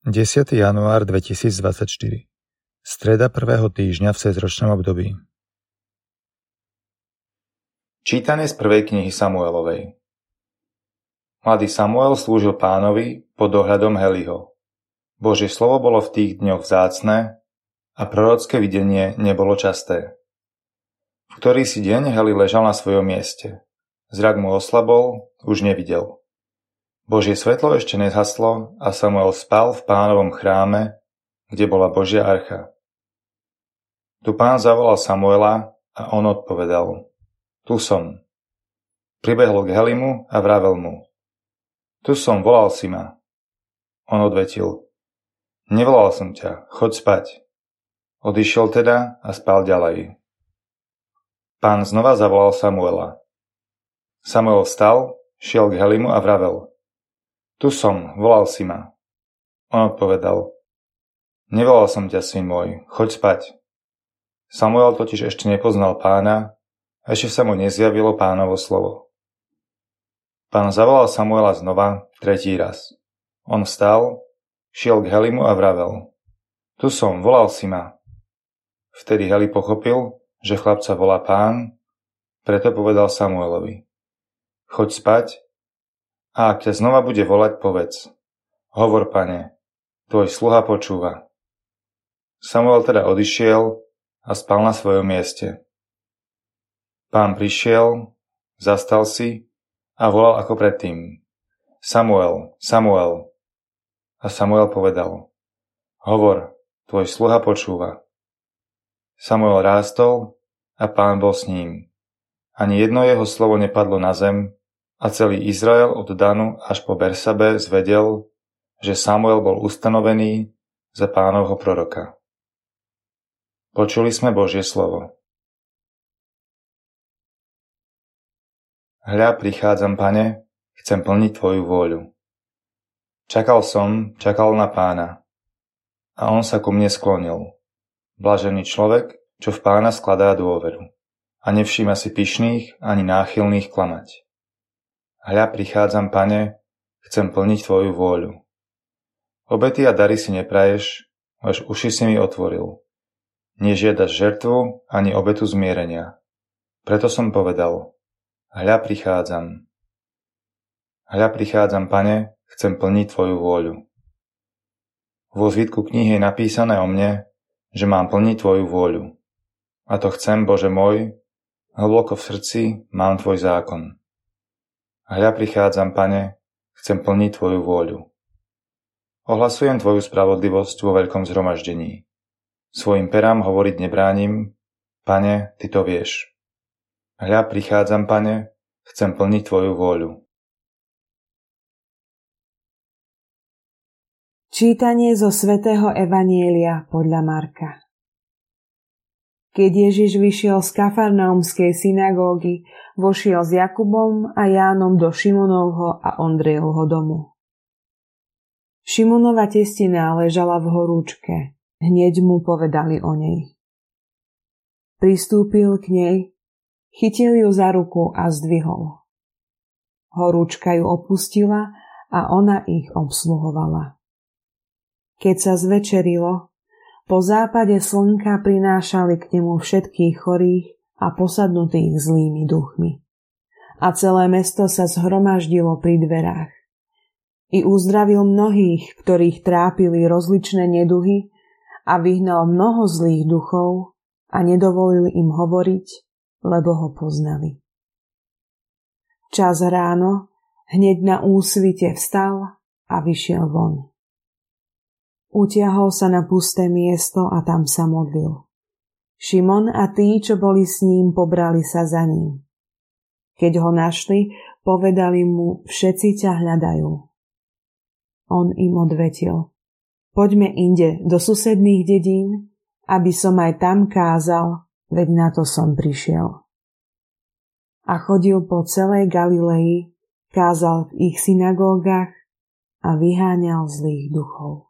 10. január 2024 Streda prvého týždňa v cezročnom období Čítanie z prvej knihy Samuelovej Mladý Samuel slúžil pánovi pod dohľadom Heliho. Božie slovo bolo v tých dňoch vzácne a prorocké videnie nebolo časté. V ktorý si deň Heli ležal na svojom mieste. Zrak mu oslabol, už nevidel. Božie svetlo ešte nezhaslo a Samuel spal v pánovom chráme, kde bola Božia archa. Tu pán zavolal Samuela a on odpovedal. Tu som. Pribehol k Helimu a vravel mu. Tu som, volal si ma. On odvetil. Nevolal som ťa, choď spať. Odišiel teda a spal ďalej. Pán znova zavolal Samuela. Samuel vstal, šiel k Helimu a vravel. Tu som, volal si ma. On odpovedal. Nevolal som ťa, syn môj, choď spať. Samuel totiž ešte nepoznal pána, a ešte sa mu nezjavilo pánovo slovo. Pán zavolal Samuela znova, tretí raz. On vstal, šiel k Helimu a vravel. Tu som, volal si ma. Vtedy Heli pochopil, že chlapca volá pán, preto povedal Samuelovi. Choď spať a ak ťa znova bude volať, povedz. Hovor, pane, tvoj sluha počúva. Samuel teda odišiel a spal na svojom mieste. Pán prišiel, zastal si a volal ako predtým. Samuel, Samuel. A Samuel povedal. Hovor, tvoj sluha počúva. Samuel rástol a pán bol s ním. Ani jedno jeho slovo nepadlo na zem, a celý Izrael od Danu až po Bersabe zvedel, že Samuel bol ustanovený za pánovho proroka. Počuli sme Božie slovo. Hľa, prichádzam, pane, chcem plniť tvoju vôľu. Čakal som, čakal na pána. A on sa ku mne sklonil. Blažený človek, čo v pána skladá dôveru. A nevšíma si pyšných ani náchylných klamať. Hľa prichádzam, pane, chcem plniť tvoju vôľu. Obety a dary si nepraješ, až uši si mi otvoril. Nežiadaš žertvu ani obetu zmierenia. Preto som povedal, hľa prichádzam. Hľa prichádzam, pane, chcem plniť tvoju vôľu. Vo zvitku knihy je napísané o mne, že mám plniť tvoju vôľu. A to chcem, Bože môj, hlboko v srdci mám tvoj zákon. Hľa prichádzam, pane, chcem plniť Tvoju vôľu. Ohlasujem Tvoju spravodlivosť vo veľkom zhromaždení. Svojim perám hovoriť nebránim, pane, Ty to vieš. Hľa prichádzam, pane, chcem plniť Tvoju vôľu. Čítanie zo svätého Evanielia podľa Marka keď Ježiš vyšiel z Kafarnaumskej synagógy, vošiel s Jakubom a Jánom do Šimonovho a Ondrejovho domu. Šimonova testina ležala v horúčke. Hneď mu povedali o nej. Pristúpil k nej, chytil ju za ruku a zdvihol. Horúčka ju opustila a ona ich obsluhovala. Keď sa zvečerilo, po západe slnka prinášali k nemu všetkých chorých a posadnutých zlými duchmi. A celé mesto sa zhromaždilo pri dverách. I uzdravil mnohých, ktorých trápili rozličné neduhy a vyhnal mnoho zlých duchov a nedovolil im hovoriť, lebo ho poznali. Čas ráno hneď na úsvite vstal a vyšiel von. Utiahol sa na pusté miesto a tam sa modlil. Šimon a tí, čo boli s ním, pobrali sa za ním. Keď ho našli, povedali mu, všetci ťa hľadajú. On im odvetil, poďme inde do susedných dedín, aby som aj tam kázal, veď na to som prišiel. A chodil po celej Galilei, kázal v ich synagógach a vyháňal zlých duchov.